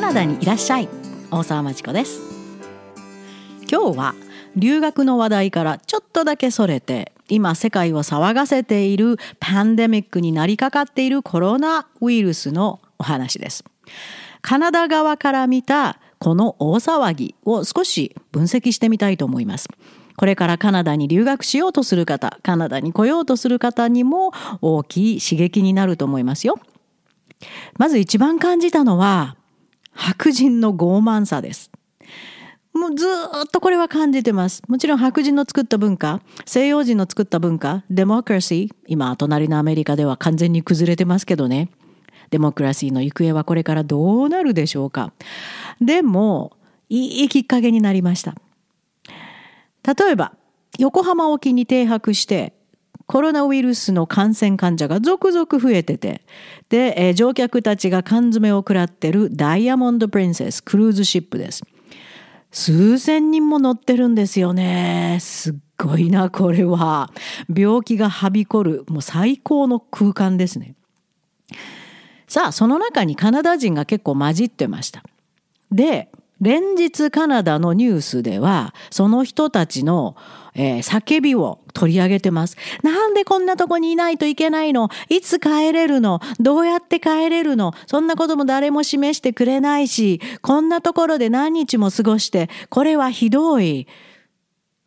カナダにいらっしゃい。大沢まちこです。今日は留学の話題からちょっとだけそれて今世界を騒がせているパンデミックになりかかっているコロナウイルスのお話です。カナダ側から見たこの大騒ぎを少し分析してみたいと思います。これからカナダに留学しようとする方カナダに来ようとする方にも大きい刺激になると思いますよ。まず一番感じたのは白人の傲慢さですもうずっとこれは感じてます。もちろん白人の作った文化、西洋人の作った文化、デモクラシー、今隣のアメリカでは完全に崩れてますけどね。デモクラシーの行方はこれからどうなるでしょうか。でも、いいきっかけになりました。例えば、横浜沖に停泊して、コロナウイルスの感染患者が続々増えてて、で、えー、乗客たちが缶詰を食らってるダイヤモンド・プリンセスクルーズシップです。数千人も乗ってるんですよね。すっごいな、これは。病気がはびこる、もう最高の空間ですね。さあ、その中にカナダ人が結構混じってました。で、連日カナダのニュースでは、その人たちの、えー、叫びを取り上げてます。なんでこんなとこにいないといけないの？いつ帰れるの？どうやって帰れるの？そんなことも誰も示してくれないし、こんなところで何日も過ごして、これはひどい。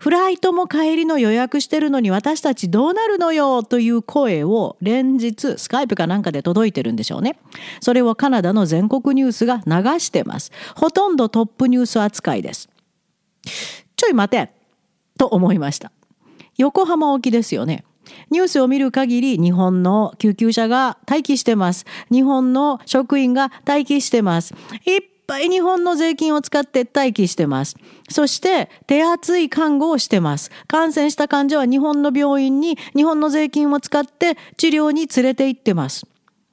フライトも帰りの予約してるのに私たちどうなるのよという声を連日スカイプかなんかで届いてるんでしょうね。それをカナダの全国ニュースが流してます。ほとんどトップニュース扱いです。ちょい待てと思いました。横浜沖ですよね。ニュースを見る限り日本の救急車が待機してます。日本の職員が待機してます。いっぱい日本の税金を使って待機してます。そして手厚い看護をしてます。感染した患者は日本の病院に日本の税金を使って治療に連れて行ってます。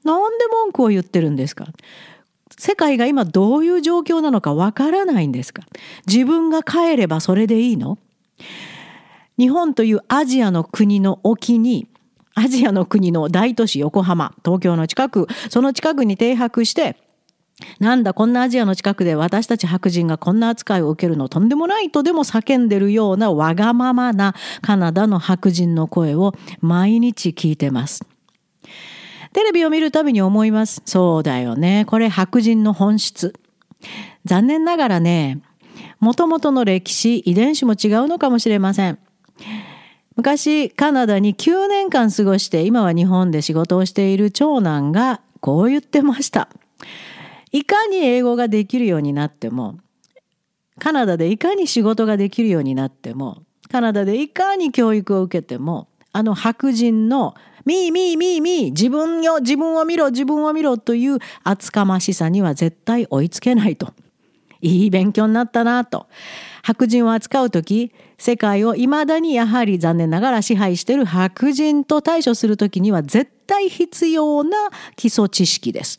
なんで文句を言ってるんですか？世界が今どういう状況なのかわからないんですか？自分が帰ればそれでいいの？日本というアジアの国の沖にアジアの国の大都市横浜東京の近くその近くに停泊してなんだこんなアジアの近くで私たち白人がこんな扱いを受けるのとんでもないとでも叫んでるようなわがままなカナダの白人の声を毎日聞いてます。テレビを見るたびに思います。そうだよね。これ白人の本質。残念ながらね、もともとの歴史、遺伝子も違うのかもしれません。昔カナダに9年間過ごして今は日本で仕事をしている長男がこう言ってました。いかに英語ができるようになってもカナダでいかに仕事ができるようになってもカナダでいかに教育を受けてもあの白人のミーミーミーミー自分よ自分を見ろ自分を見ろという厚かましさには絶対追いつけないといい勉強になったなと白人を扱う時世界をいまだにやはり残念ながら支配している白人と対処する時には絶対必要な基礎知識です。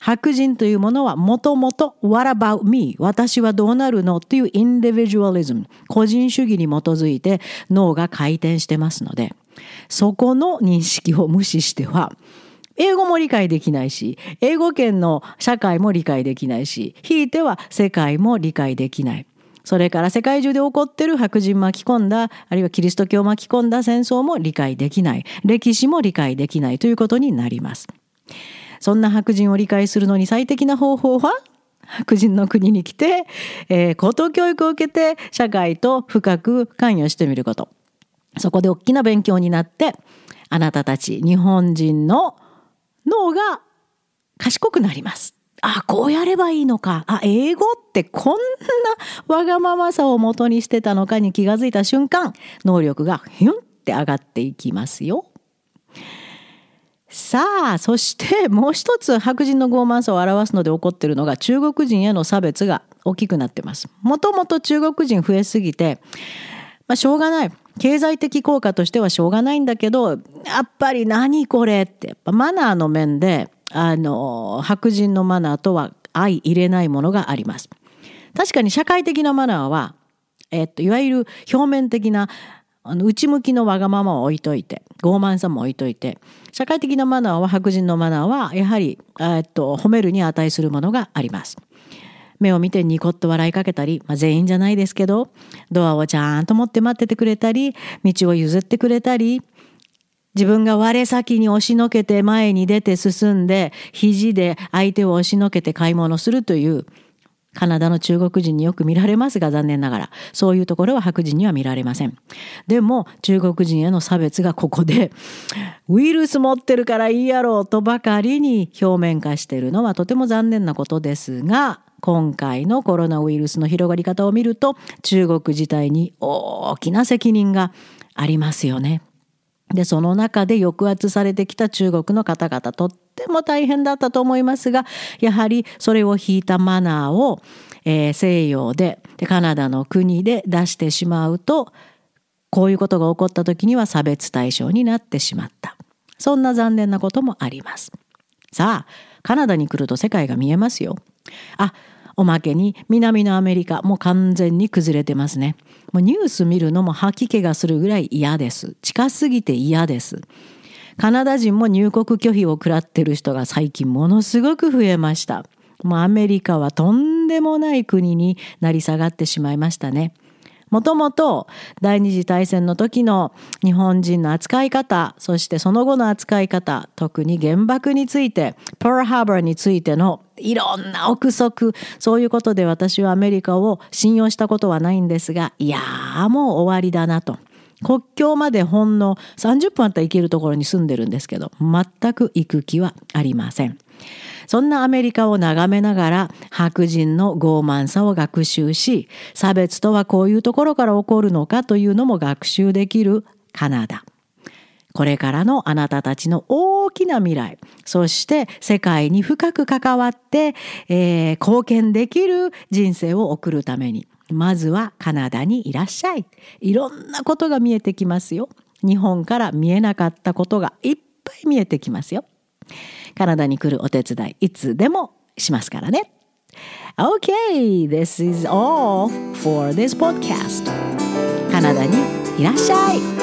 白人というものはもともと What about me? 私はどうなるの？というインディビジュアリズム、個人主義に基づいて脳が回転してますので、そこの認識を無視しては、英語も理解できないし、英語圏の社会も理解できないし、ひいては世界も理解できない。それから世界中で起こってる白人巻き込んだ、あるいはキリスト教巻き込んだ戦争も理解できない。歴史も理解できないということになります。そんな白人を理解するのに最適な方法は？白人の国に来て、えー、高等教育を受けて社会と深く関与してみること。そこで大きな勉強になって、あなたたち日本人の脳が賢くなります。あ、こうやればいいのか。あ、英語ってこんなわがままさを元にしてたのかに気がついた瞬間、能力がヒュンって上がっていきますよ。さあ、そしてもう一つ白人の傲慢さを表すので起こっているのが中国人への差別が大きくなってます。もともと中国人増えすぎて、まあ、しょうがない。経済的効果としてはしょうがないんだけど、やっぱり何これって、やっぱマナーの面で、あの、白人のマナーとは相入れないものがあります。確かに社会的なマナーは、えっと、いわゆる表面的なあの内向きのわがままを置いといて傲慢さも置いといて社会的なマナーは白人のマナーはやはり、えっと、褒めるに値するものがあります。目を見てニコッと笑いかけたり、まあ、全員じゃないですけどドアをちゃんと持って待っててくれたり道を譲ってくれたり自分が我先に押しのけて前に出て進んで肘で相手を押しのけて買い物するというカナダの中国人によく見られますが残念ながらそういうところは白人には見られませんでも中国人への差別がここで ウイルス持ってるからいいやろうとばかりに表面化しているのはとても残念なことですが今回のコロナウイルスの広がり方を見ると中国自体に大きな責任がありますよね。でその中で抑圧されてきた中国の方々とっても大変だったと思いますがやはりそれを引いたマナーを、えー、西洋ででカナダの国で出してしまうとこういうことが起こった時には差別対象になってしまった。そんな残念なこともあります。さあカナダに来ると世界が見えますよ。あおまけに南のアメリカもう完全に崩れてますね。もうニュース見るのも吐き気がするぐらい嫌です。近すぎて嫌です。カナダ人も入国拒否を食らってる人が最近ものすごく増えましたもうアメリカはとんでもない国になり下がってしまいましたねもともと第二次大戦の時の日本人の扱い方そしてその後の扱い方特に原爆についてパールハーバーについてのいろんな憶測そういうことで私はアメリカを信用したことはないんですがいやーもう終わりだなと。国境までほんの30分あったら行けるところに住んでるんですけど全く行く気はありません。そんなアメリカを眺めながら白人の傲慢さを学習し差別とはこういうところから起こるのかというのも学習できるカナダ。これからのあなたたちの大きな未来そして世界に深く関わって、えー、貢献できる人生を送るためにまずはカナダにいらっしゃいいろんなことが見えてきますよ日本から見えなかったことがいっぱい見えてきますよカナダに来るお手伝いいつでもしますからね。Okay, this is all for this podcast. カナダにいらっしゃい